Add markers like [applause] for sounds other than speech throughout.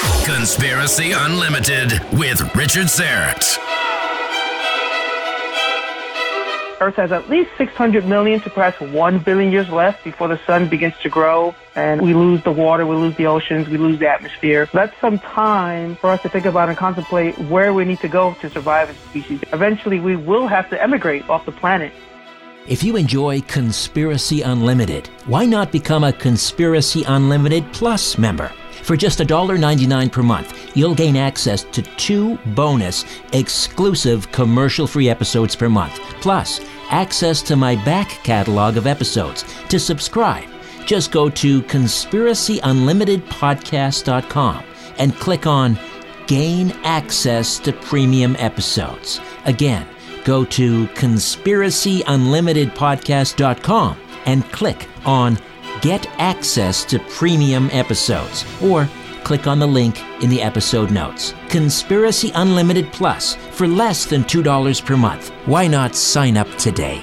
Conspiracy Unlimited with Richard Syrett. Earth has at least 600 million to perhaps 1 billion years left before the sun begins to grow and we lose the water, we lose the oceans, we lose the atmosphere. That's some time for us to think about and contemplate where we need to go to survive as a species. Eventually, we will have to emigrate off the planet. If you enjoy Conspiracy Unlimited, why not become a Conspiracy Unlimited Plus member? For just $1.99 per month, you'll gain access to two bonus, exclusive commercial free episodes per month, plus access to my back catalog of episodes. To subscribe, just go to conspiracyunlimitedpodcast.com and click on Gain Access to Premium Episodes. Again, go to conspiracyunlimitedpodcast.com and click on Get Access to Premium Episodes or click on the link in the episode notes. Conspiracy Unlimited Plus for less than $2 per month. Why not sign up today?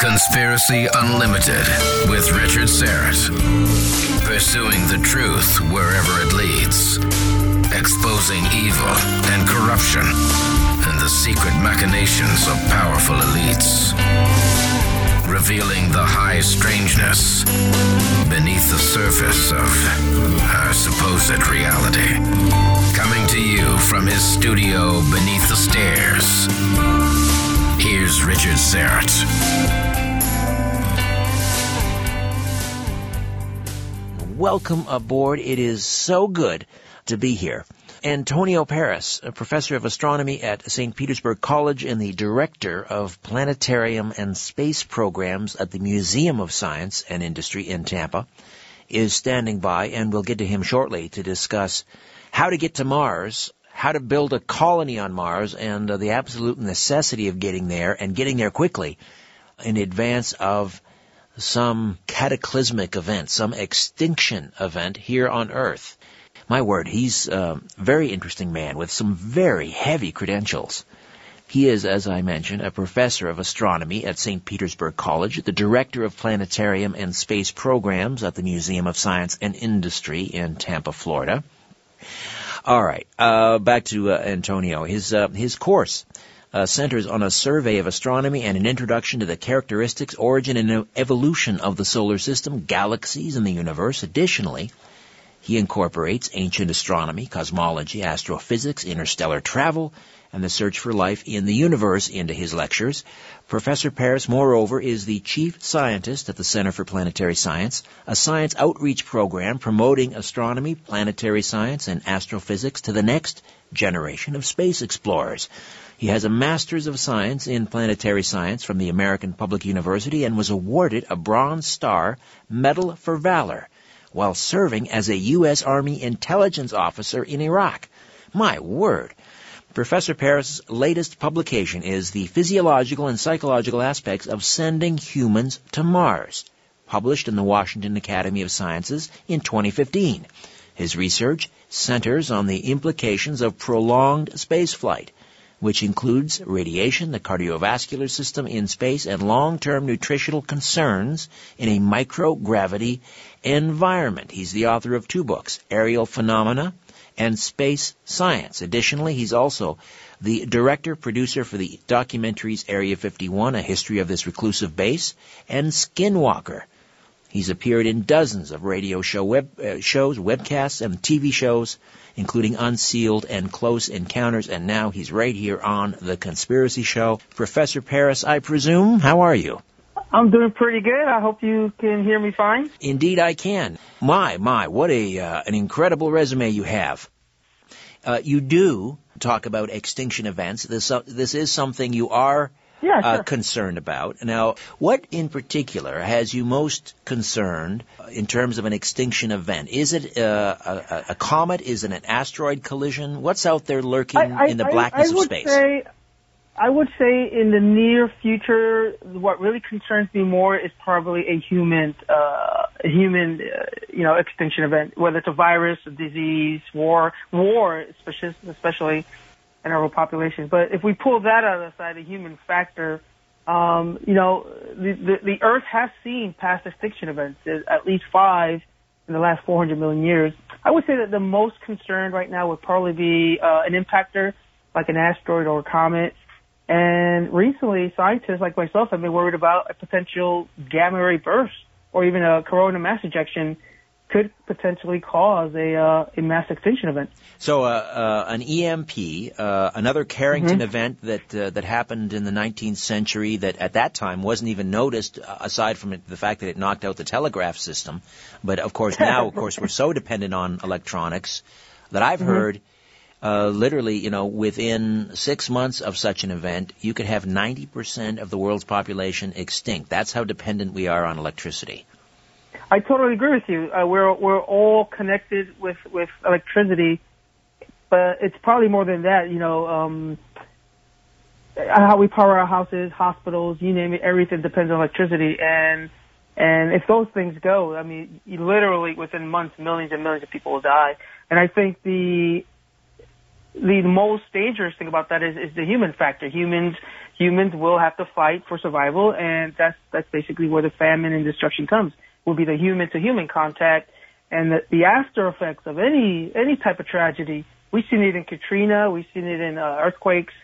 Conspiracy Unlimited with Richard Syrett. Pursuing the truth wherever it leads. Exposing evil and corruption the secret machinations of powerful elites. Revealing the high strangeness beneath the surface of our supposed reality. Coming to you from his studio beneath the stairs. Here's Richard Syrett. Welcome aboard. It is so good to be here. Antonio Paris, a professor of astronomy at St. Petersburg College and the director of planetarium and space programs at the Museum of Science and Industry in Tampa, is standing by, and we'll get to him shortly to discuss how to get to Mars, how to build a colony on Mars, and uh, the absolute necessity of getting there and getting there quickly in advance of some cataclysmic event, some extinction event here on Earth. My word, he's a very interesting man with some very heavy credentials. He is, as I mentioned, a professor of astronomy at St. Petersburg College, the director of planetarium and space programs at the Museum of Science and Industry in Tampa, Florida. All right, uh, back to uh, Antonio. His uh, his course uh, centers on a survey of astronomy and an introduction to the characteristics, origin, and evolution of the solar system, galaxies, and the universe. Additionally, he incorporates ancient astronomy, cosmology, astrophysics, interstellar travel, and the search for life in the universe into his lectures. Professor Paris, moreover, is the chief scientist at the Center for Planetary Science, a science outreach program promoting astronomy, planetary science, and astrophysics to the next generation of space explorers. He has a Master's of Science in Planetary Science from the American Public University and was awarded a Bronze Star Medal for Valor while serving as a U.S. Army intelligence officer in Iraq. My word! Professor Paris' latest publication is The Physiological and Psychological Aspects of Sending Humans to Mars, published in the Washington Academy of Sciences in 2015. His research centers on the implications of prolonged spaceflight, which includes radiation, the cardiovascular system in space, and long-term nutritional concerns in a microgravity environment. He's the author of two books, Aerial Phenomena and Space Science. Additionally, he's also the director, producer for the documentaries Area 51, A History of This Reclusive Base, and Skinwalker. He's appeared in dozens of radio show web, uh, shows, webcasts, and TV shows, including Unsealed and Close Encounters, and now he's right here on The Conspiracy Show. Professor Paris, I presume, how are you? I'm doing pretty good. I hope you can hear me fine. Indeed, I can. My, my, what a uh, an incredible resume you have. Uh, you do talk about extinction events. This uh, this is something you are yeah, uh, concerned about. Now, what in particular has you most concerned in terms of an extinction event? Is it uh, a, a, comet? Is it an asteroid collision? What's out there lurking I, I, in the blackness I, of space? Say, I would say in the near future, what really concerns me more is probably a human, uh, human, uh, you know, extinction event, whether it's a virus, a disease, war, war, especially, in our population. But if we pull that out of the side, the human factor, um, you know, the, the, the Earth has seen past extinction events, at least five in the last 400 million years. I would say that the most concerned right now would probably be uh, an impactor, like an asteroid or a comet and recently, scientists like myself have been worried about a potential gamma ray burst or even a corona mass ejection could potentially cause a, uh, a mass extinction event. So, uh, uh, an EMP, uh, another Carrington mm-hmm. event that uh, that happened in the 19th century, that at that time wasn't even noticed, uh, aside from it, the fact that it knocked out the telegraph system. But of course, now, of course, we're [laughs] so dependent on electronics that I've mm-hmm. heard uh, literally, you know, within six months of such an event, you could have 90% of the world's population extinct. That's how dependent we are on electricity. I totally agree with you. Uh, we're we're all connected with with electricity, but it's probably more than that. You know, um, how we power our houses, hospitals, you name it, everything depends on electricity. And and if those things go, I mean, literally within months, millions and millions of people will die. And I think the the most dangerous thing about that is, is the human factor. Humans humans will have to fight for survival, and that's that's basically where the famine and destruction comes. Will be the human to human contact, and the, the after effects of any any type of tragedy. We've seen it in Katrina. We've seen it in uh, earthquakes,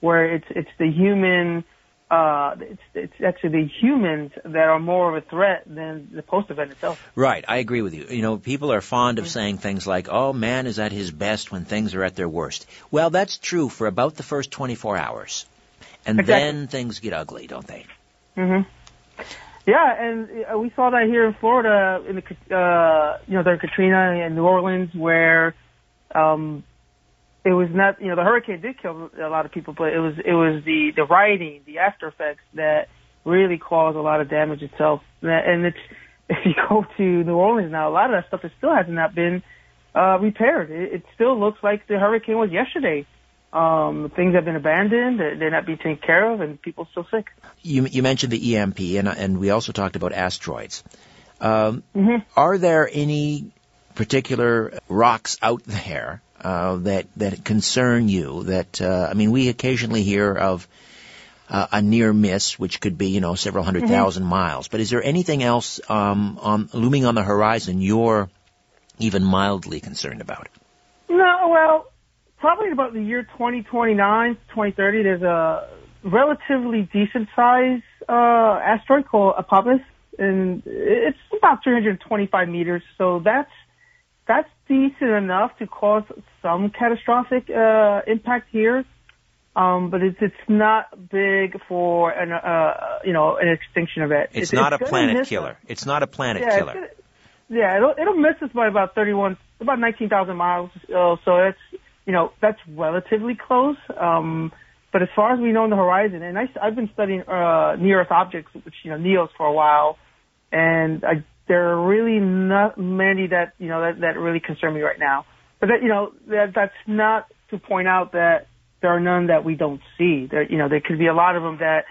where it's it's the human uh, it's, it's actually the humans that are more of a threat than the post event itself. Right, I agree with you. You know, people are fond of saying things like, "Oh, man is at his best when things are at their worst." Well, that's true for about the first 24 hours, and exactly. then things get ugly, don't they? Mm-hmm. Yeah, and uh, we saw that here in Florida, in the uh, you know, during Katrina in New Orleans, where um, it was not, you know, the hurricane did kill a lot of people, but it was it was the the rioting, the after effects that really caused a lot of damage itself. And it's [laughs] if you go to New Orleans now, a lot of that stuff it still has not been uh, repaired. It, it still looks like the hurricane was yesterday. Um, things have been abandoned; they're not being taken care of, and people are still sick. You, you mentioned the EMP, and and we also talked about asteroids. Um, mm-hmm. Are there any particular rocks out there uh, that that concern you? That uh, I mean, we occasionally hear of uh, a near miss, which could be you know several 100 mm-hmm. thousand miles. But is there anything else um, on, looming on the horizon you're even mildly concerned about? No, well, probably about the year 2029, 2030. There's a relatively decent size uh, asteroid called Apophis, and it's about 325 meters. So that's that's decent enough to cause some catastrophic uh, impact here. Um, but it's it's not big for an uh, you know an extinction event. It's, it's not it's a planet killer. Us. It's not a planet yeah, killer. Gonna, yeah, it'll it'll miss us by about thirty one, about nineteen thousand miles. Uh, so that's you know that's relatively close. Um, but as far as we know on the horizon, and I, I've been studying uh, near Earth objects, which you know NEOs for a while, and I there are really not many that you know that, that really concern me right now. But that you know that that's not to point out that there are none that we don't see. There you know there could be a lot of them that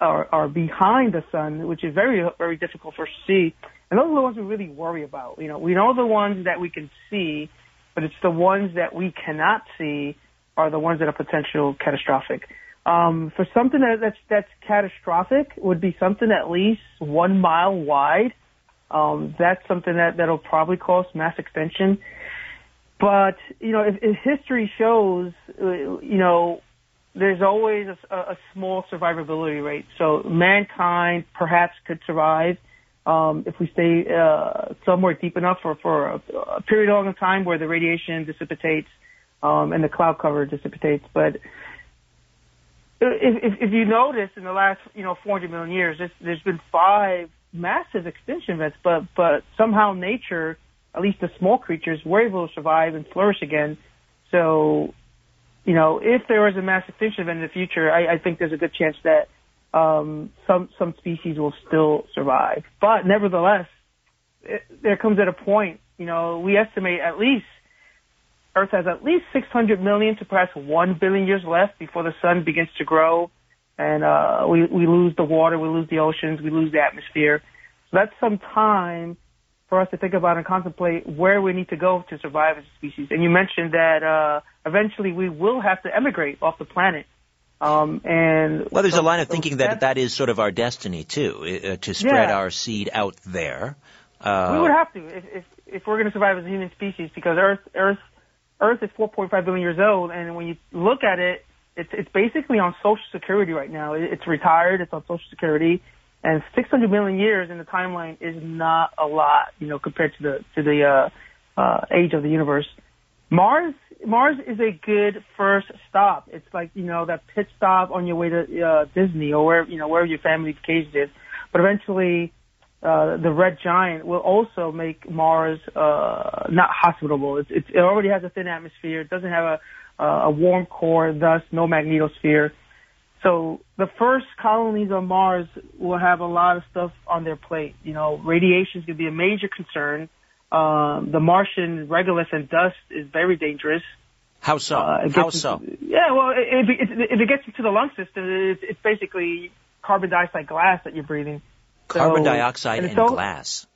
are are behind the sun, which is very very difficult for us to see. And those are the ones we really worry about. You know, we know the ones that we can see, but it's the ones that we cannot see are the ones that are potential catastrophic. Um, for something that, that's that's catastrophic would be something at least one mile wide um, that's something that that'll probably cause mass extinction. But you know, if, if history shows, uh, you know, there's always a, a small survivability rate. So mankind perhaps could survive um, if we stay uh, somewhere deep enough for, for a, a period long of time where the radiation dissipates um, and the cloud cover dissipates. But if, if, if you notice in the last, you know, 400 million years, there's, there's been five massive extinction events, but but somehow nature, at least the small creatures, were able to survive and flourish again. So, you know, if there was a mass extinction event in the future, I, I think there's a good chance that um, some some species will still survive. But nevertheless, it, there comes at a point, you know, we estimate at least Earth has at least 600 million to perhaps 1 billion years left before the sun begins to grow and uh, we, we lose the water, we lose the oceans, we lose the atmosphere. So that's some time for us to think about and contemplate where we need to go to survive as a species. And you mentioned that uh, eventually we will have to emigrate off the planet. Um, and well, there's so, a line of thinking that that is sort of our destiny too, uh, to spread yeah. our seed out there. Uh, we would have to if if, if we're going to survive as a human species because Earth Earth Earth is 4.5 billion years old, and when you look at it, it's it's basically on Social Security right now. It's retired. It's on Social Security, and 600 million years in the timeline is not a lot, you know, compared to the to the uh, uh, age of the universe. Mars Mars is a good first stop. It's like you know that pit stop on your way to uh, Disney or where you know wherever your family vacation is. But eventually, uh, the red giant will also make Mars uh, not hospitable. It, it, it already has a thin atmosphere. It doesn't have a uh, a warm core, thus no magnetosphere. So the first colonies on Mars will have a lot of stuff on their plate. You know, radiation is going to be a major concern. Um, the Martian regolith and dust is very dangerous. How so? Uh, How so? yeah, well, if it, if it gets into the lung system, it's, it's basically carbon dioxide glass that you're breathing. Carbon so, dioxide and, and so, glass.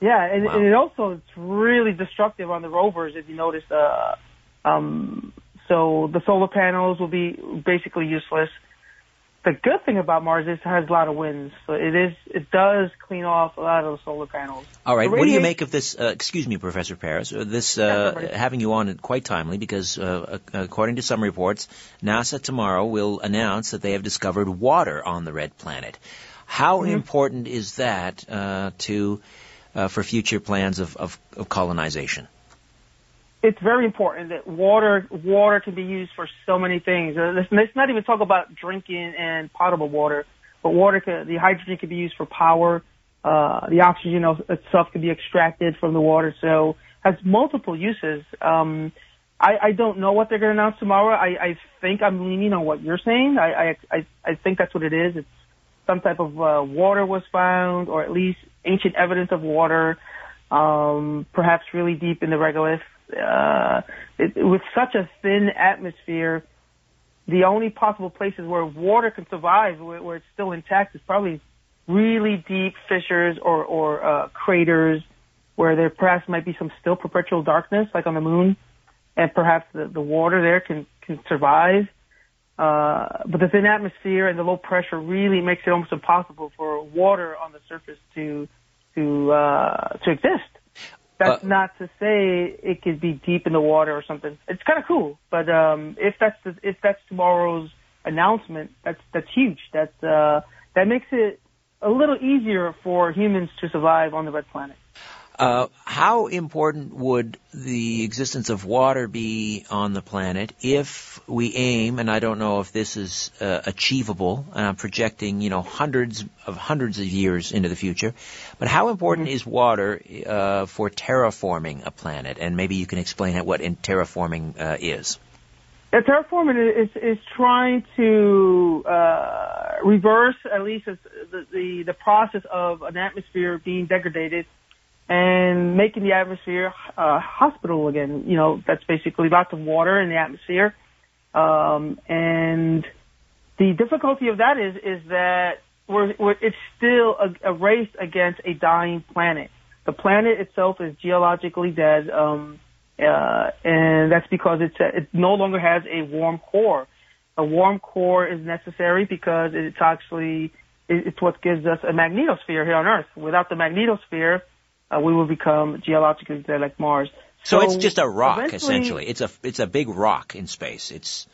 Yeah, and, wow. and, it also it's really destructive on the rovers. If you notice, uh, um, so the solar panels will be basically useless. The good thing about Mars is it has a lot of winds, so it is it does clean off a lot of the solar panels. All right, what do you make of this? Uh, excuse me, Professor Paris. Uh, this uh, having you on quite timely because, uh, according to some reports, NASA tomorrow will announce that they have discovered water on the red planet. How mm-hmm. important is that uh, to uh, for future plans of, of, of colonization? It's very important that water water can be used for so many things. Uh, let's, let's not even talk about drinking and potable water, but water the hydrogen can be used for power. Uh, the oxygen itself can be extracted from the water, so has multiple uses. Um, I, I don't know what they're going to announce tomorrow. I, I think I'm leaning on what you're saying. I, I, I, I think that's what it is. It's some type of uh, water was found, or at least ancient evidence of water, um, perhaps really deep in the regolith uh, it, with such a thin atmosphere, the only possible places where water can survive, where, where it's still intact, is probably really deep fissures or, or uh, craters where there perhaps might be some still perpetual darkness, like on the moon, and perhaps the, the water there can, can survive. Uh, but the thin atmosphere and the low pressure really makes it almost impossible for water on the surface to to uh, to exist. That's uh, not to say it could be deep in the water or something. It's kind of cool, but um, if that's the, if that's tomorrow's announcement, that's that's huge. That's uh, that makes it a little easier for humans to survive on the red planet. Uh, how important would the existence of water be on the planet if we aim, and I don't know if this is uh, achievable, and I'm projecting, you know, hundreds of hundreds of years into the future, but how important is water uh, for terraforming a planet? And maybe you can explain what in terraforming uh, is. Terraforming is is trying to uh, reverse at least the, the the process of an atmosphere being degraded and making the atmosphere uh, hospitable again. You know, that's basically lots of water in the atmosphere. Um, and the difficulty of that is is that we're, we're it's still a, a race against a dying planet. The planet itself is geologically dead, um, uh, and that's because it's a, it no longer has a warm core. A warm core is necessary because it's actually it's what gives us a magnetosphere here on Earth. Without the magnetosphere, uh, we will become geologically dead like Mars. So, so it's just a rock, essentially. It's a it's a big rock in space. It's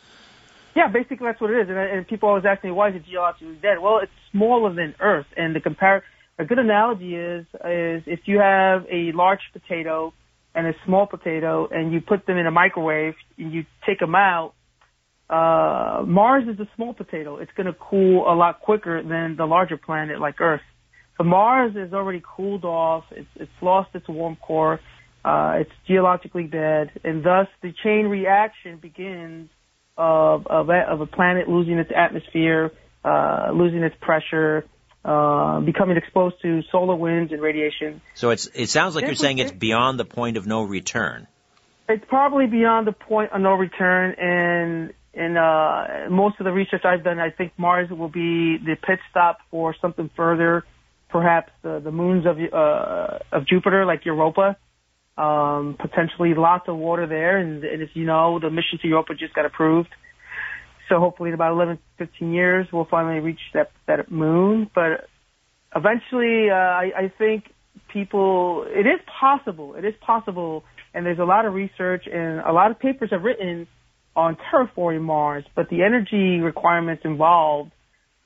yeah, basically that's what it is. And, and people always ask me why is it geologically dead? Well, it's smaller than Earth, and the compare a good analogy is is if you have a large potato and a small potato and you put them in a microwave and you take them out, uh, Mars is a small potato. It's going to cool a lot quicker than the larger planet like Earth. So Mars is already cooled off. It's, it's lost its warm core. Uh, it's geologically dead, and thus the chain reaction begins of of a, of a planet losing its atmosphere, uh, losing its pressure, uh, becoming exposed to solar winds and radiation. So it's it sounds like you're saying it's beyond the point of no return. It's probably beyond the point of no return, and in uh, most of the research I've done, I think Mars will be the pit stop for something further, perhaps the, the moons of uh, of Jupiter, like Europa. Um, potentially lots of water there, and, and as you know, the mission to Europa just got approved. So hopefully in about 11, 15 years, we'll finally reach that, that moon. But eventually, uh, I, I think people, it is possible. It is possible. And there's a lot of research and a lot of papers have written on terraforming Mars, but the energy requirements involved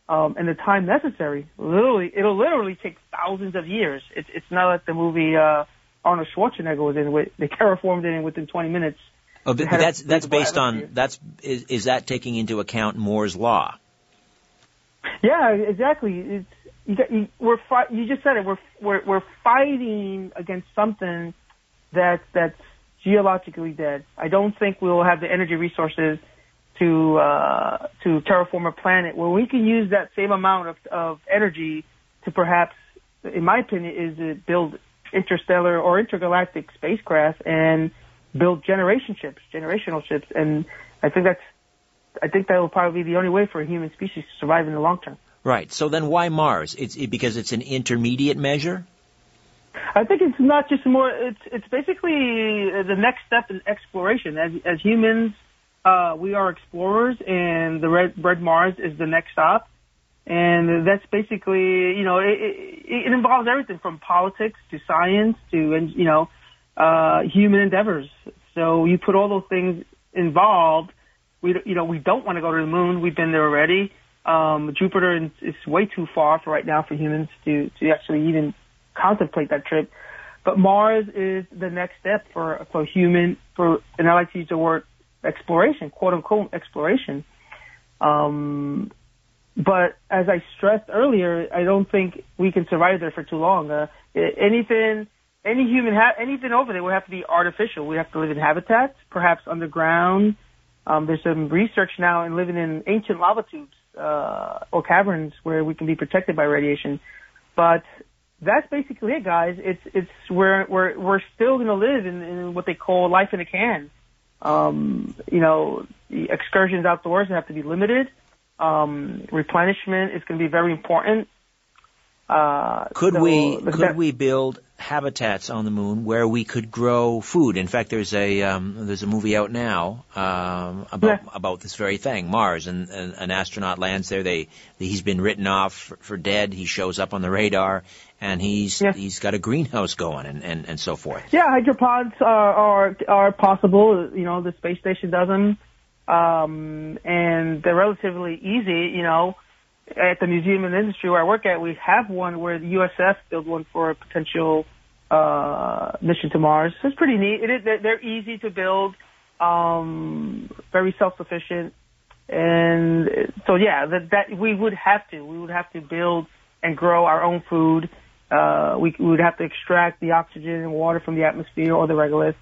um, and the time necessary, literally, it'll literally take thousands of years. It's, it's not like the movie uh, Arnold Schwarzenegger was in. With, they terraformed it in within 20 minutes. Oh, but that's that's based on that's is, is that taking into account Moore's law? Yeah, exactly. It's you, got, you, we're fi- you just said it. We're we're we're fighting against something that that's geologically dead. I don't think we'll have the energy resources to uh, to terraform a planet where we can use that same amount of of energy to perhaps, in my opinion, is to build interstellar or intergalactic spacecraft and build generation ships, generational ships, and I think that's I think that will probably be the only way for a human species to survive in the long term. Right. So then, why Mars? It's it, because it's an intermediate measure. I think it's not just more. It's it's basically the next step in exploration. As as humans, uh, we are explorers, and the red red Mars is the next stop. And that's basically, you know, it, it, it involves everything from politics to science to, you know, uh, human endeavors. So you put all those things involved. We, you know, we don't want to go to the moon. We've been there already. Um, Jupiter is, is way too far for right now for humans to, to actually even contemplate that trip. But Mars is the next step for, for human, for, and I like to use the word exploration, quote unquote exploration. Um, but as I stressed earlier, I don't think we can survive there for too long. Uh, anything, any human, ha- anything over there would have to be artificial. We have to live in habitats, perhaps underground. Um, there's some research now in living in ancient lava tubes uh, or caverns where we can be protected by radiation. But that's basically it, guys. It's it's we're we're we're still going to live in, in what they call life in a can. Um, you know, the excursions outdoors have to be limited. Um, replenishment is going to be very important. Uh, could so we could we build habitats on the moon where we could grow food? In fact, there's a um, there's a movie out now um, about Yeah. about this very thing, Mars, and, and an astronaut lands there. They he's been written off for, for dead. He shows up on the radar, and he's Yeah. he's got a greenhouse going, and, and, and so forth. Yeah, hydropods are, are are possible. You know, the space station doesn't, um, and they're relatively easy. You know, at the museum and industry where I work at, we have one where the USF built one for a potential uh, mission to Mars. So it's pretty neat. It is, they're, easy to build, um, very self-sufficient, and so yeah, that, that we would have to. We would have to build and grow our own food. Uh, we, we would have to extract the oxygen and water from the atmosphere or the regolith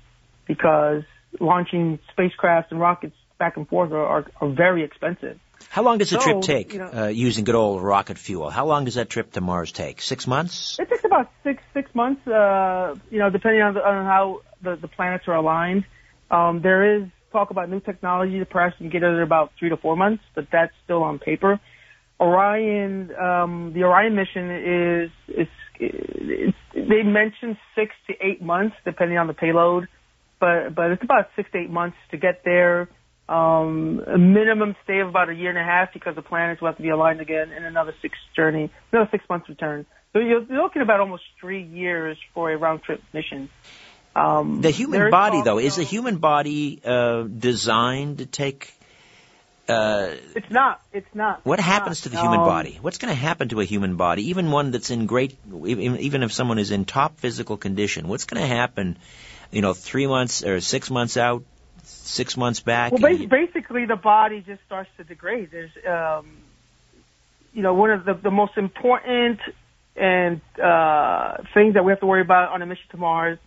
because launching spacecrafts and rockets back and forth are, are, are very expensive. How long does a So, trip take you know- uh, using good old rocket fuel? How long does that trip to Mars take? Six months? It takes about six six months, uh, you know, depending on, the, on how the, the planets are aligned. Um, there is talk about new technology that perhaps you can get it in about three to four months, but that's still on paper. Orion, um, the Orion mission is, is, it's, they mentioned six to eight months depending on the payload, but, but it's about six to eight months to get there. Um, a minimum stay of about a year and a half because the planets will have to be aligned again and another six journey, another six months return. So you're, looking about almost three years for a round trip mission. Um, The human body, though, is the human body uh, designed to take Uh, it's not. It's not. What it's happens not. to the human Um, body? What's going to happen to a human body, even one that's in great, even, even if someone is in top physical condition? What's going to happen, you know, three months or six months out, six months back? Well, basically, the body just starts to degrade. There's, um, you know, one of the, the most important and uh, things that we have to worry about on a mission to Mars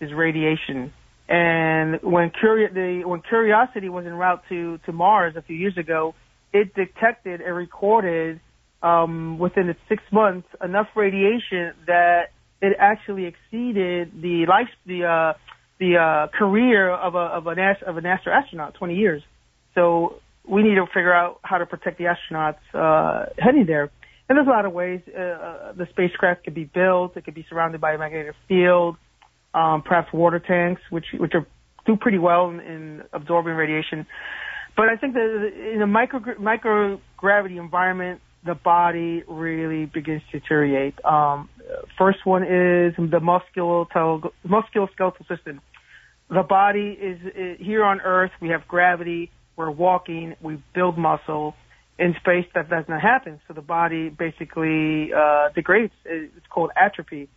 is radiation. And when Curi- the, when Curiosity was en route to, to Mars a few years ago, it detected and recorded um, within the six months enough radiation that it actually exceeded the life the uh, the uh, career of a of an of an astro astronaut, 20 years. So we need to figure out how to protect the astronauts uh, heading there. And there's a lot of ways uh, uh, the spacecraft could be built. It could be surrounded by a magnetic field, um, perhaps water tanks, which which are do pretty well in, in absorbing radiation. But I think that in a micro microgravity environment, the body really begins to deteriorate. Um, first one is the musculoskeletal musculoskeletal system. The body is, is here on Earth. We have gravity. We're walking. We build muscle. In space, that does not happen. So the body basically uh, degrades. It's called atrophy,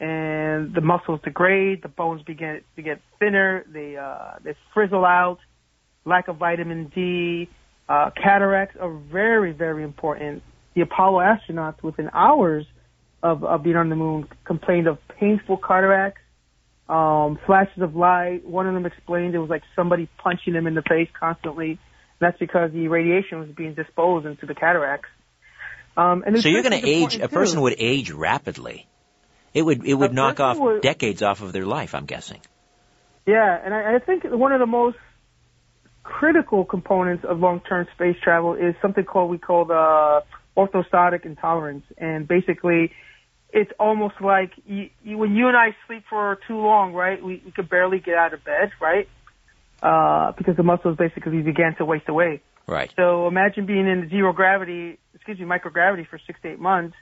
and the muscles degrade. The bones begin to get thinner. They uh, they frizzle out. Lack of vitamin D. Uh, cataracts are very very important. The Apollo astronauts, within hours of, of being on the moon, complained of painful cataracts um, flashes of light. One of them explained it was like somebody punching them in the face constantly. That's because the radiation was being disposed into the cataracts. Um, and so you're going to age. A person too. would age rapidly. It would it would A knock off would- decades off of their life. I'm guessing. Yeah, and I, I think one of the most critical components of long-term space travel is something called we call the orthostatic intolerance, and basically, it's almost like you, you, when you and I sleep for too long, right? We, we could barely get out of bed, right? Uh, because the muscles basically began to waste away. Right. So imagine being in zero gravity, excuse me, microgravity for six to eight months.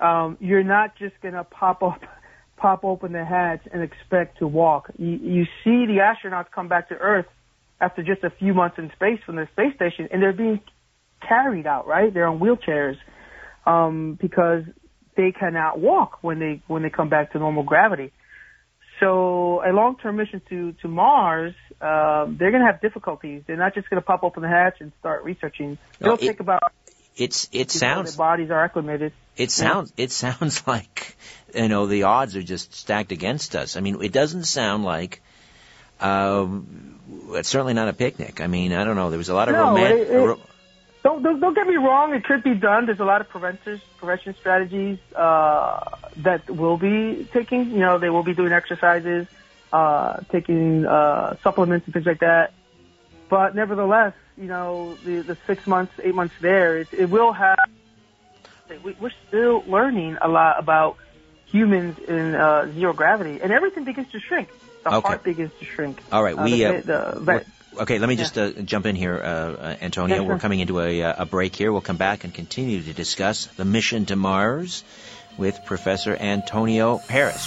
Um, you're not just gonna pop up, [laughs] pop open the hatch and expect to walk. You, you see the astronauts come back to Earth after just a few months in space from the space station, and they're being carried out, right? They're on wheelchairs um, because they cannot walk when they when they come back to normal gravity. So a long-term mission to to Mars, um, they're going to have difficulties. They're not just going to pop open the hatch and start researching. No, It'll it- take about It's it sounds their bodies are acclimated. It sounds it sounds [laughs] like you know the odds are just stacked against us. I mean, it doesn't sound like um, it's certainly not a picnic. I mean, I don't know. There was a lot of No, roman- it- it- ro- Don't, don't don't get me wrong. It could be done. There's a lot of prevention prevention strategies uh, that will be taking. You know, they will be doing exercises, uh, taking uh, supplements and things like that. But nevertheless, you know, the the six months, eight months there, it, it will have. We, we're still learning a lot about humans in uh, zero gravity, and everything begins to shrink. The Okay. heart begins to shrink. All right, Uh, we. the, Uh, the, the, okay, let me just uh, jump in here, uh, uh, Antonio. Yeah, sure. We're coming into a, uh, a break here. We'll come back and continue to discuss the mission to Mars with Professor Antonio Paris.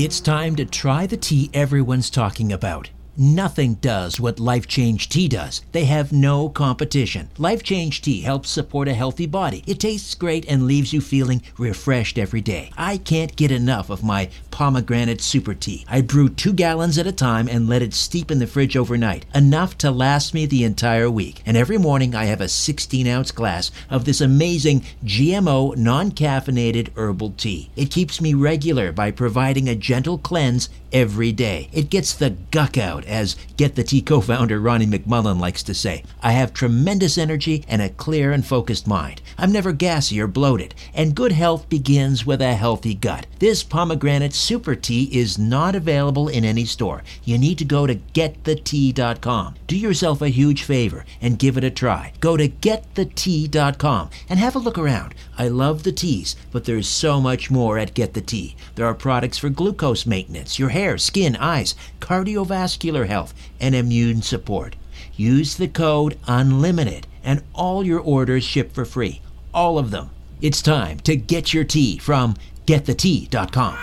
It's time to try the tea everyone's talking about. Nothing does what Life Change Tea does. They have no competition. Life Change Tea helps support a healthy body. It tastes great and leaves you feeling refreshed every day. I can't get enough of my pomegranate super tea. I brew two gallons at a time and let it steep in the fridge overnight, enough to last me the entire week. And every morning I have a 16 ounce glass of this amazing GMO non caffeinated herbal tea. It keeps me regular by providing a gentle cleanse every day. It gets the guck out as Get the Tea co founder Ronnie McMullen likes to say. I have tremendous energy and a clear and focused mind. I'm never gassy or bloated, and good health begins with a healthy gut. This pomegranate super tea is not available in any store. You need to go to getthetea.com. Do yourself a huge favor and give it a try. Go to getthetea.com and have a look around. I love the teas, but there's so much more at Get the Tea. There are products for glucose maintenance, your hair, skin, eyes, cardiovascular health, and immune support. Use the code UNLIMITED and all your orders ship for free. All of them. It's time to get your tea from getthetea.com.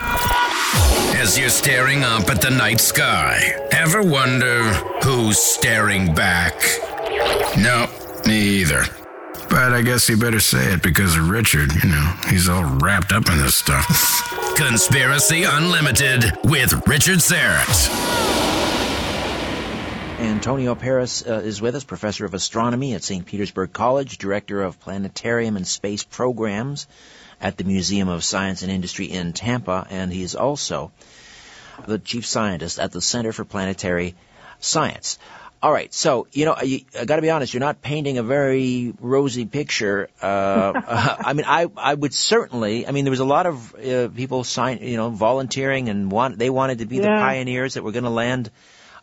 As you're staring up at the night sky, ever wonder who's staring back? No, me either. But I guess you better say it because of Richard, you know, he's all wrapped up in this stuff. [laughs] Conspiracy Unlimited with Richard Syrett. Antonio Paris uh, is with us, professor of astronomy at St. Petersburg College, director of planetarium and space programs at the Museum of Science and Industry in Tampa, and he's also the chief scientist at the Center for Planetary Science. All right, so you know, I, I got to be honest. You're not painting a very rosy picture. Uh, [laughs] I mean, I I would certainly. I mean, there was a lot of uh, people sign, you know, volunteering and want they wanted to be the pioneers that were going to land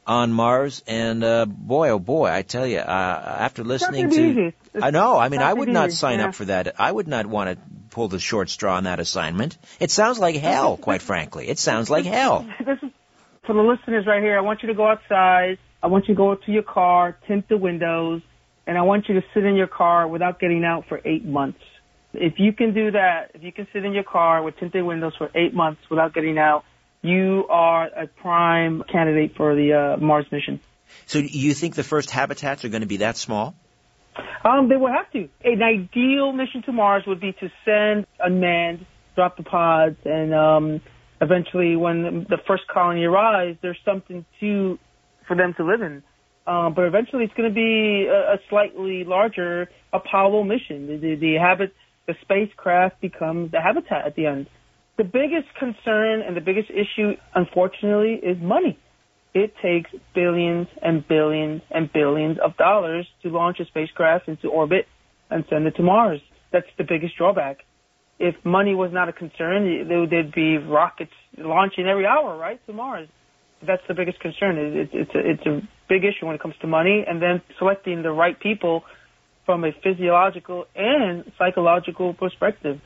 on Mars. And uh, boy, oh boy, I tell you, uh, after listening to, I know. I mean, I would not sign yeah. up for that. I would not want to pull the short straw on that assignment. It sounds like hell, quite frankly. It sounds like hell. this is for the listeners right here. I want you to go outside. I want you to go up to your car, tint the windows, and I want you to sit in your car without getting out for eight months. If you can do that, if you can sit in your car with tinted windows for eight months without getting out, you are a prime candidate for the uh, Mars mission. So, you think the first habitats are going to be that small? Um, they will have to. An ideal mission to Mars would be to send unmanned, drop the pods, and um, eventually, when the, the first colony arrives, there's something to for them to live in. Um, but eventually, it's going to be a, a slightly larger Apollo mission. The, the, the habit, the spacecraft becomes the habitat at the end. The biggest concern and the biggest issue, unfortunately, is money. It takes billions and billions and billions of dollars to launch a spacecraft into orbit and send it to Mars. That's the biggest drawback. If money was not a concern, there- there'd be rockets launching every hour, right, to Mars. That's the biggest concern. It- it- It's a, it's a big issue when it comes to money, and then selecting the right people from a physiological and psychological perspective.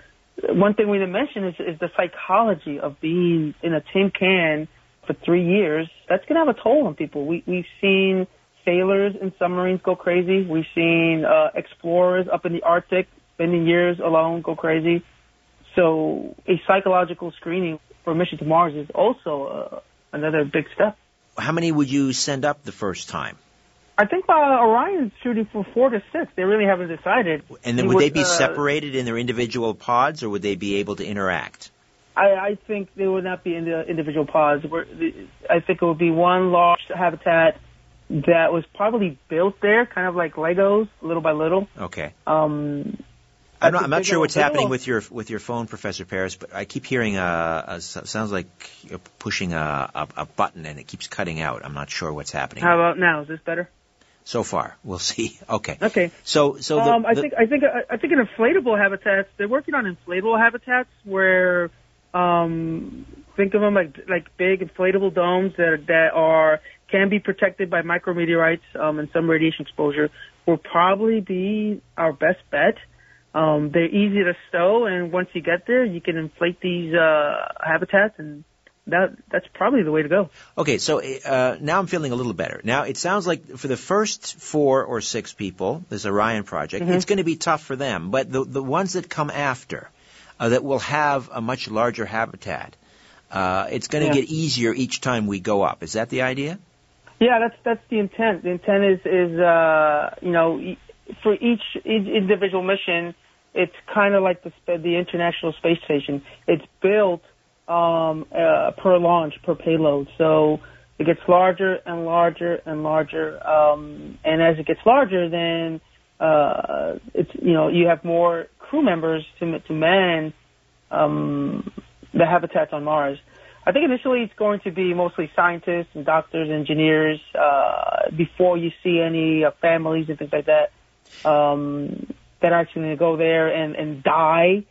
One thing we didn't mention is, is the psychology of being in a tin can for three years. That's going to have a toll on people. We, we've seen sailors in submarines go crazy. We've seen uh, explorers up in the Arctic spending years alone go crazy. So a psychological screening for a mission to Mars is also another big step. How many would you send up the first time? I think uh, Orion's shooting for four to six. They really haven't decided. And then He would they be uh, separated in their individual pods, or would they be able to interact? I, I think they would not be in the individual pods. I think it would be one large habitat that was probably built there, kind of like Legos, little by little. Okay. Um, I'm not, I'm not sure what's happening with your with your phone, Professor Paris, but I keep hearing a, a sounds like you're pushing a, a, a button and it keeps cutting out. I'm not sure what's happening. How about now? Is this better? so far, we'll [laughs] see. Okay. Okay. So so the, um, I the- think I think I think in inflatable habitats, they're working on inflatable habitats where um, think of them like like big inflatable domes that are, that are can be protected by micrometeorites um, and some radiation exposure will probably be our best bet. Um, they're easy to stow, and once you get there, you can inflate these uh, habitats, and that that's probably the way to go. Okay, so uh, now I'm feeling a little better. Now it sounds like for the first four or six people, this Orion project, Mm-hmm. it's going to be tough for them. But the the ones that come after, uh, that will have a much larger habitat, uh, it's going to Yeah. get easier each time we go up. Is that the idea? Yeah, that's that's the intent. The intent is is uh, you know for each, each individual mission, it's kind of like the the International Space Station. It's built um, uh, per launch per payload, so it gets larger and larger and larger. Um, and as it gets larger, then uh, it's you know you have more crew members to to man um, the habitats on Mars. I think initially it's going to be mostly scientists and doctors, engineers, uh, before you see any uh, families and things like that um, that are actually going to go there and, and die.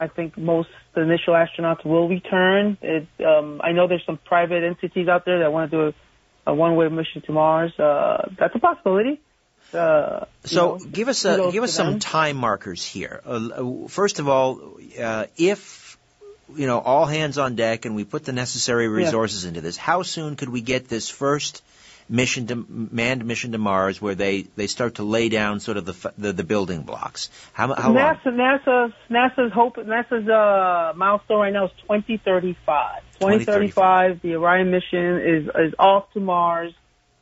I think most the initial astronauts will return. It, um, I know there's some private entities out there that want to do a, a one-way mission to Mars. Uh, that's a possibility. Uh, so know, give us a, give us some them. time markers here. Uh, first of all, uh, if you know all hands on deck and we put the necessary resources into this, how soon could we get this first mission to manned mission to Mars, where they they start to lay down sort of the the, the building blocks? How how long? NASA, NASA's, NASA's hope, NASA's uh, milestone right now is 2035. 2035, the Orion mission is is off to Mars.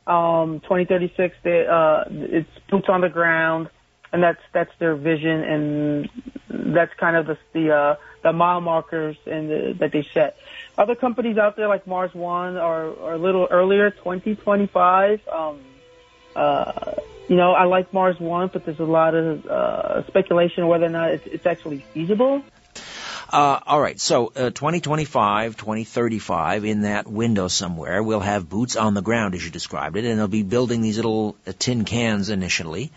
Um, 2036, they, uh, it's boots on the ground, and that's that's their vision, and that's kind of the the uh, the mile markers and the, that they set. Other companies out there like Mars One are, are a little earlier, 2025. Um, uh, you know, I like Mars One, but there's a lot of uh, speculation whether or not it's, it's actually feasible. Uh, all right, so uh, 2025, 2035, in that window somewhere, we'll have boots on the ground, as you described it, and they'll be building these little uh, tin cans initially.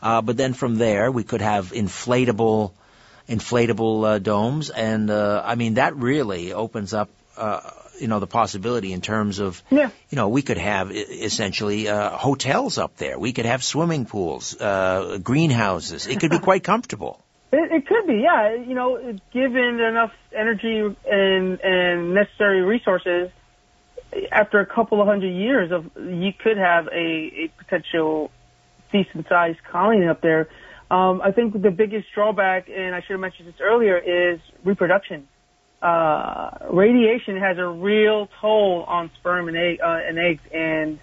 Uh, but then from there, we could have inflatable, inflatable uh, domes, and uh, I mean that really opens up, uh, you know, the possibility in terms of, Yeah. you know, we could have essentially uh, hotels up there. We could have swimming pools, uh, greenhouses. It could be [laughs] quite comfortable. It, it could be, yeah. You know, given enough energy and and necessary resources, after a couple of hundred years of, you could have a, a potential decent sized colony up there. Um, I think the biggest drawback, and I should have mentioned this earlier, is reproduction. Uh, radiation has a real toll on sperm and, egg, uh, and eggs, and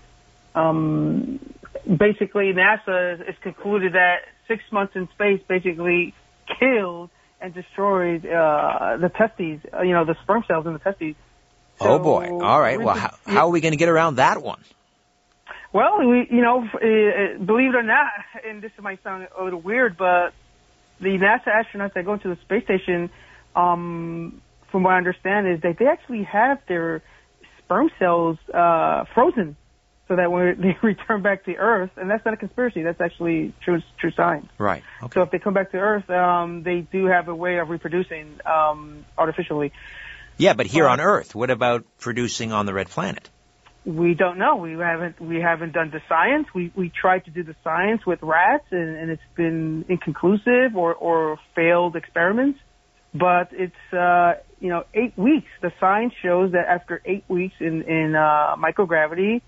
um, basically NASA has concluded that six months in space basically killed and destroyed uh, the testes, uh, you know, the sperm cells in the testes. oh boy! All right. Well, how, how are we going to get around that one? Well, we, you know, uh, believe it or not, [laughs] and this might sound a little weird, but the NASA astronauts that go to the space station, um, from what I understand, is that they actually have their sperm cells uh, frozen, so that when they [laughs] return back to Earth, and that's not a conspiracy, that's actually true true science. Right. Okay. So if they come back to Earth, um, they do have a way of reproducing um, artificially. Yeah, but here Well- on Earth, what about producing on the red planet? We don't know. We haven't we haven't done the science. We we tried to do the science with rats, and, and it's been inconclusive or or failed experiments. But it's uh, you know eight weeks. The science shows that after eight weeks in in uh, microgravity,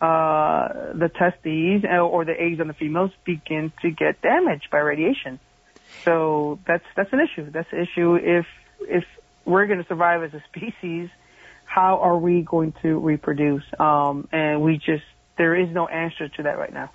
uh, the testes uh, or the eggs on the females begin to get damaged by radiation. So that's that's an issue. That's an issue if if we're going to survive as a species how are we going to reproduce? Um, and we just, there is no answer to that right now.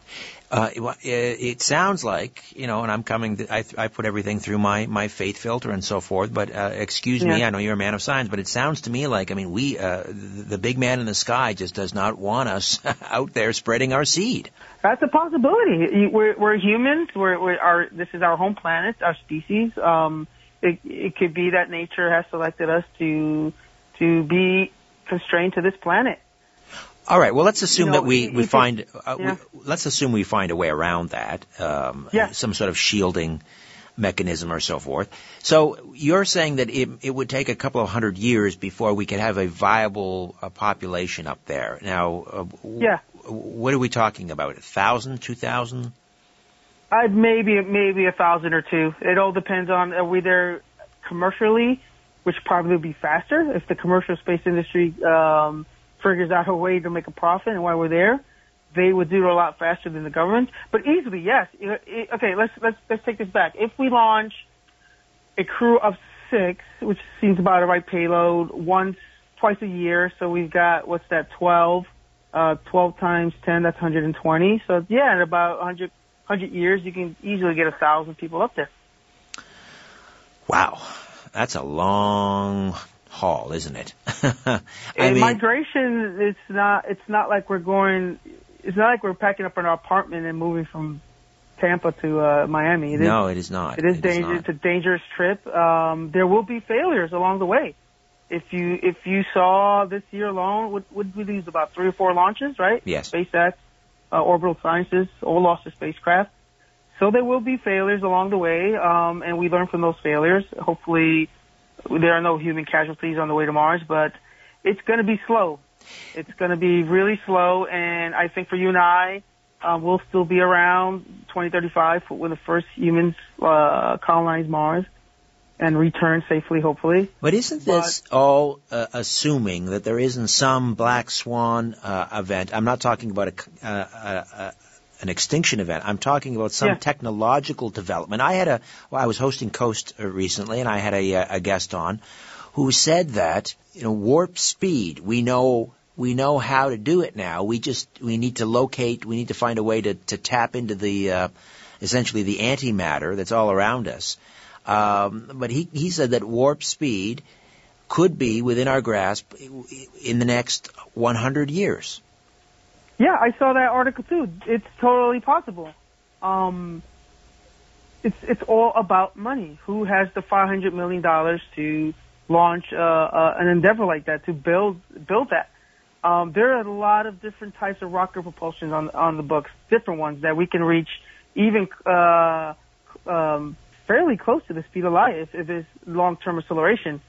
Uh, it, sounds like you know, and I'm coming. I, I put everything through my my faith filter and so forth. But uh, excuse me, I know you're a man of science, but it sounds to me like I mean, we uh, the, the big man in the sky just does not want us [laughs] out there spreading our seed. That's a possibility. We're, we're humans. We're, we're our, this is our home planet, our species. Um, it, it could be that nature has selected us to, to be constrained to this planet. All right. Well, let's assume You know, that we we find. could- Uh, yeah. we, let's assume we find a way around that. Um, Yeah. Some sort of shielding mechanism or so forth. So you're saying that it, it would take a couple of hundred years before we could have a viable uh, population up there. Now, uh, w- Yeah. what are we talking about? A thousand, two thousand? I'd maybe, maybe a thousand or two. It all depends on, are we there commercially, which probably would be faster if the commercial space industry, um, figures out a way to make a profit and while we're there. They would do it a lot faster than the government, but easily, yes. It- it- Okay, let's let's let's take this back. If we launch a crew of six, which seems about the right payload, once twice a year, so we've got what's that, twelve? Uh, twelve times ten, that's 120. So yeah, in about 100, 100 years, you can easily get a thousand people up there. Wow, that's a long haul, isn't it? [laughs] I And mean, migration, it's not it's not like we're going. It's not like we're packing up in our apartment and moving from Tampa to uh, Miami. It is, no, it is not. It is It is dangerous. not. It's a dangerous trip. Um, there will be failures along the way. if you if you saw this year alone, would would we lose about three or four launches, right? Yes. SpaceX, uh, Orbital Sciences, all lost their spacecraft. So there will be failures along the way, um, and we learn from those failures. Hopefully, there are no human casualties on the way to Mars, but it's going to be slow. It's going to be really slow, and I think for you and I, uh, we'll still be around 2035 when the first humans uh, colonize Mars and return safely, hopefully. But isn't this but, all uh, assuming that there isn't some black swan uh, event? I'm not talking about a, uh, uh, uh, an extinction event. I'm talking about some yeah. technological development. I had a, well, I was hosting Coast recently, and I had a, a guest on who said that you know warp speed. We know we know how to do it now. We just we need to locate. We need to find a way to to tap into the uh, essentially the antimatter that's all around us. Um, but he he said that warp speed could be within our grasp in the next 100 years. Yeah, I saw that article too. It's totally possible. Um, it's it's all about money. Who has the 500 million dollars to launch uh, uh, an endeavor like that to build build that? Um, there are a lot of different types of rocket propulsion on on the books, different ones that we can reach even uh, um, fairly close to the speed of light if, if it's long-term acceleration.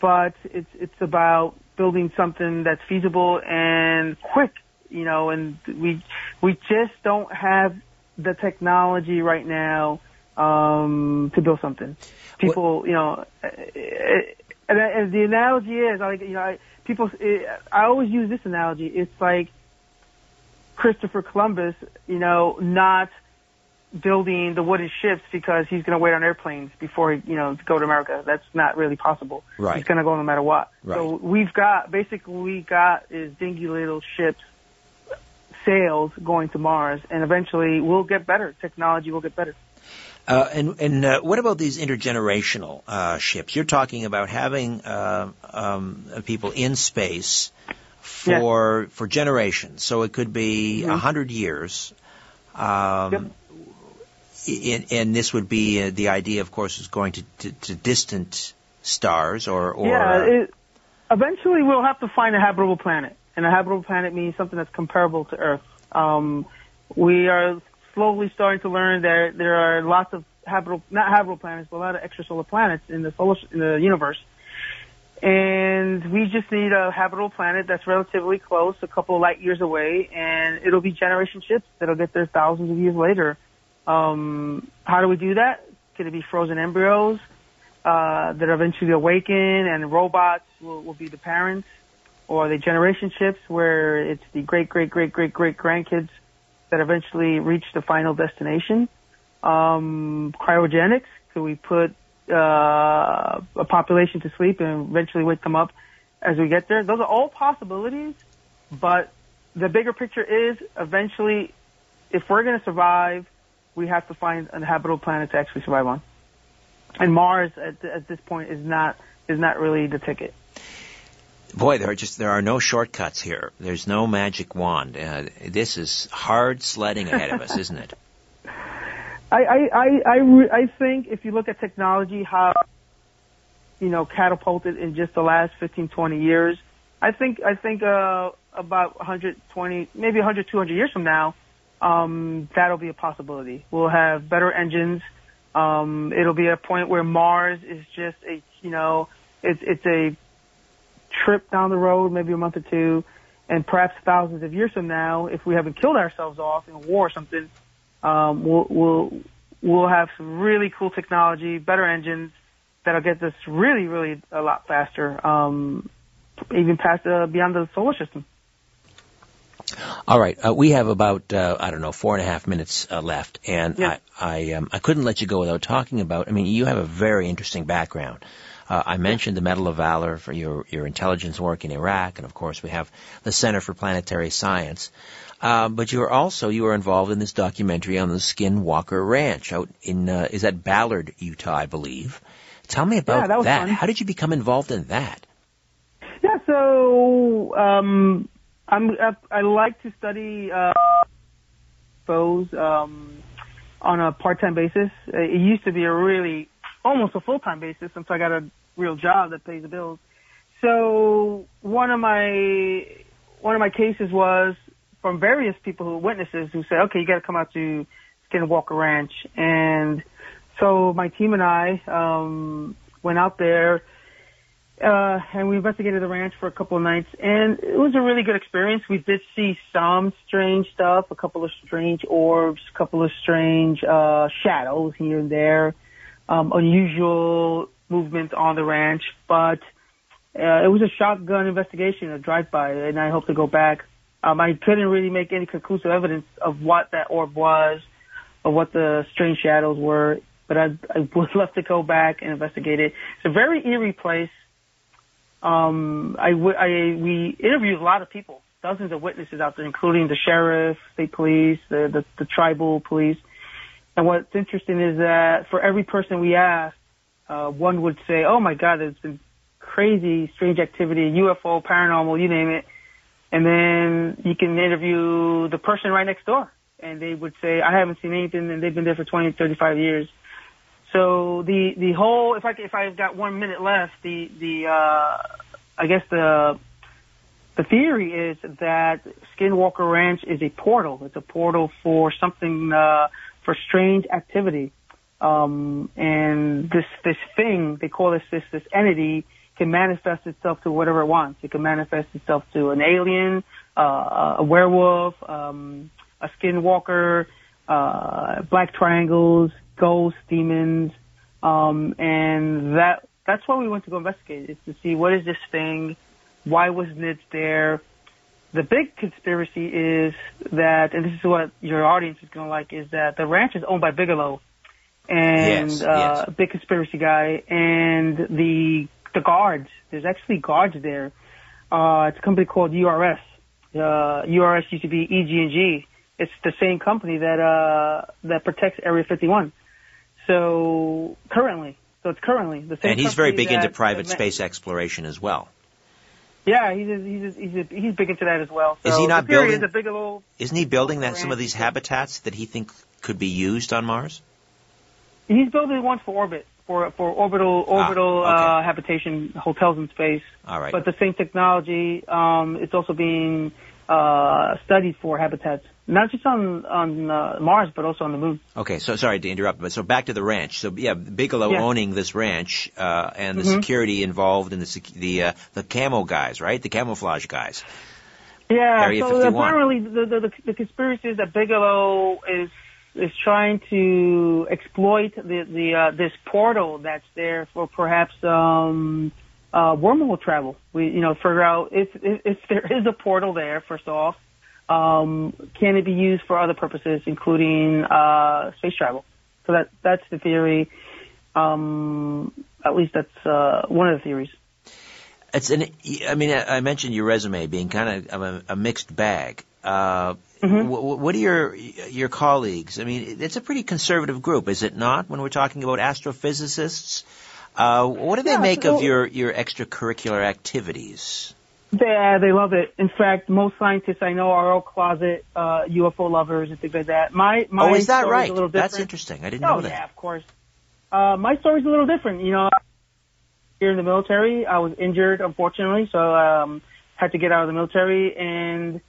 But it's it's about building something that's feasible and quick, you know. And we we just don't have the technology right now um, to build something. People, what? you know, and, and the analogy is like you know. I, people, it, I always use this analogy. It's like Christopher Columbus, you know, not building the wooden ships because he's going to wait on airplanes before he, you know, to go to America. That's not really possible. Right. He's going to go no matter what. Right. So we've got, basically we got is dingy little ships, sails going to Mars, and eventually we'll get better. Technology will get better. Uh, and and uh, what about these intergenerational uh, ships? You're talking about having uh, um, people in space for yeah. for generations. So it could be a mm-hmm. hundred years. Um, yep. in, and this would be uh, the idea, of course, is going to, to, to distant stars or, or yeah. It, eventually, we'll have to find a habitable planet, and a habitable planet means something that's comparable to Earth. Um, we are slowly starting to learn that there are lots of habitable, not habitable planets, but a lot of extrasolar planets in the solar, in the universe. And we just need a habitable planet that's relatively close, a couple of light years away, and it'll be generation ships that'll get there thousands of years later. Um, how do we do that? Could it be frozen embryos uh, that eventually awaken, and robots will, will be the parents, or the generation ships where it's the great, great, great, great, great grandkids that eventually reach the final destination. Um, cryogenics, could we put uh, a population to sleep and eventually wake them up as we get there? Those are all possibilities, but the bigger picture is eventually, if we're going to survive, we have to find a habitable planet to actually survive on. And Mars at, at this point is not is not really the ticket boy, there are just there are no shortcuts here. There's no magic wand. Uh, this is hard sledding ahead of us, isn't it? [laughs] I I I I, I think if you look at technology, how you know catapulted in just the last 15, 20 years, I think I think uh, about 120, maybe 100, 200 years from now, um, that'll be a possibility. We'll have better engines. Um, it'll be a point where Mars is just a you know it's it's a trip down the road, maybe a month or two, and perhaps thousands of years from now, if we haven't killed ourselves off in a war or something, um, we'll, we'll, we'll have some really cool technology, better engines that'll get us really, really a lot faster, um, even past, uh, beyond the solar system. All right, uh, we have about uh, I don't know four and a half minutes uh, left, and yeah. I I, um, I couldn't let you go without talking about. I mean, you have a very interesting background. Uh, I mentioned the Medal of Valor for your, your intelligence work in Iraq, and of course we have the Center for Planetary Science. Uh, but you are also you are involved in this documentary on the Skinwalker Ranch out in uh, is that Ballard, Utah, I believe. Tell me about yeah, that. that. How did you become involved in that? Yeah, so um, I'm I like to study uh, UFOs um, on a part-time basis. It used to be a really almost a full-time basis since I got a real job that pays the bills. so one of my one of my cases was from various people who witnesses who said, okay, you got to come out to Skinwalker Ranch, and so my team and I um, went out there. Uh, and we investigated the ranch for a couple of nights, and it was a really good experience. We did see some strange stuff, a couple of strange orbs, a couple of strange uh, shadows here and there, um, unusual movement on the ranch. But uh, it was a shotgun investigation, a drive-by, and I hope to go back. Um, I couldn't really make any conclusive evidence of what that orb was, or what the strange shadows were, but I, I would [laughs] love to go back and investigate it. It's a very eerie place. Um, I, w- I we interviewed a lot of people, dozens of witnesses out there, including the sheriff, state police, the, the, the tribal police. And what's interesting is that for every person we asked, uh, one would say, "Oh my God, there's been crazy, strange activity, UFO, paranormal, you name it." And then you can interview the person right next door, and they would say, "I haven't seen anything," and they've been there for 20, 35 years. So the the whole if I if I've got one minute left, the the uh, I guess the the theory is that Skinwalker Ranch is a portal. It's a portal for something uh, for strange activity, um, and this this thing they call this this this entity can manifest itself to whatever it wants. It can manifest itself to an alien, uh, a werewolf, um, a skinwalker, uh, black triangles, ghosts, demons, um, and that that's why we went to go investigate is to see what is this thing, why wasn't it there. The big conspiracy is that, and this is what your audience is going to like, is that the ranch is owned by Bigelow, and Yes, uh, yes. big conspiracy guy, and the the guards. There's actually guards there. Uh, it's a company called URS. Uh, URS used to be EG&G. It's the same company that uh, that protects Area 51. So currently, so it's currently the same. And he's very big into private space exploration as well. Yeah, he's a, he's a, he's a, he's big into that as well. So Is he not building- Is a Bigelow. Isn't he building that some of these habitats that he thinks could be used on Mars? He's building one for orbit, for for orbital orbital Ah, okay. uh, habitation hotels in space. All right. But the same technology, um, it's also being uh, studied for habitats, not just on on uh, Mars, but also on the moon. Okay, so sorry to interrupt, but so back to the ranch. So yeah, Bigelow Yeah. owning this ranch uh, and the Mhm. security involved in the sec- the uh, the camo guys, right? The camouflage guys. Yeah. Area so 51. apparently, the, the the the conspiracy is that Bigelow is is trying to exploit the the uh, this portal that's there for perhaps um uh wormhole travel. We you know figure out if if, if there is a portal there. First off, um, can it be used for other purposes, including uh space travel? So that that's the theory. Um, at least that's uh, one of the theories. It's an. I mean, I mentioned your resume being kind of a, a mixed bag. Uh, Mm-hmm. wh- what are your your colleagues? I mean, it's a pretty conservative group, is it not? When we're talking about astrophysicists, uh, what do they Yeah, make so- of your your extracurricular activities? Yeah, they love it. In fact, most scientists I know are all closet uh, UFO lovers and things like that. My my oh, is that right? A little different. That's interesting. I didn't oh know that. yeah, of course. Uh, my story's a little different. You know, here in the military, I was injured, unfortunately, so um, had to get out of the military and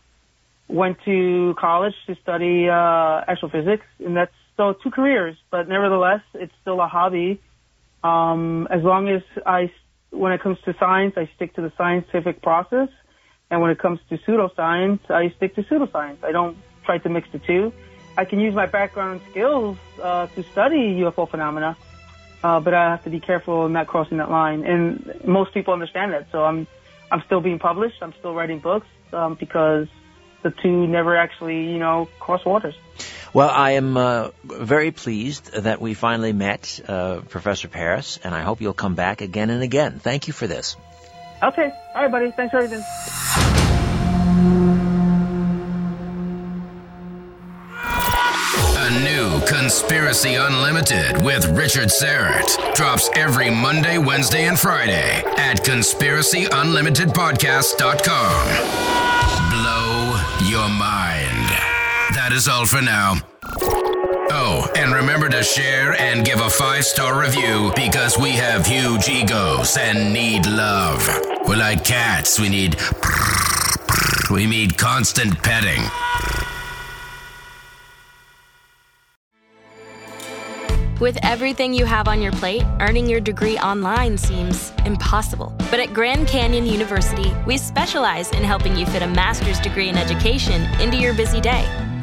went to college to study uh, astrophysics, and that's so two careers. But nevertheless, it's still a hobby. Um, as long as I, when it comes to science, I stick to the scientific process, and when it comes to pseudoscience, I stick to pseudoscience. I don't try to mix the two. I can use my background skills uh, to study UFO phenomena, uh, but I have to be careful not crossing that line. And most people understand that. So I'm, I'm still being published. I'm still writing books um, because the two never actually, you know, cross waters. Well, I am uh, very pleased that we finally met, uh, Professor Paris, and I hope you'll come back again and again. Thank you for this. Okay. All right, buddy. Thanks for everything. A new Conspiracy Unlimited with Richard Syrett drops every Monday, Wednesday, and Friday at conspiracyunlimitedpodcast.com. Blow your mind. Is all for now. Oh, and remember to share and give a five star review because we have huge egos and need love. We're like cats, we need. We need constant petting. With everything you have on your plate, earning your degree online seems impossible. But at Grand Canyon University, we specialize in helping you fit a master's degree in education into your busy day.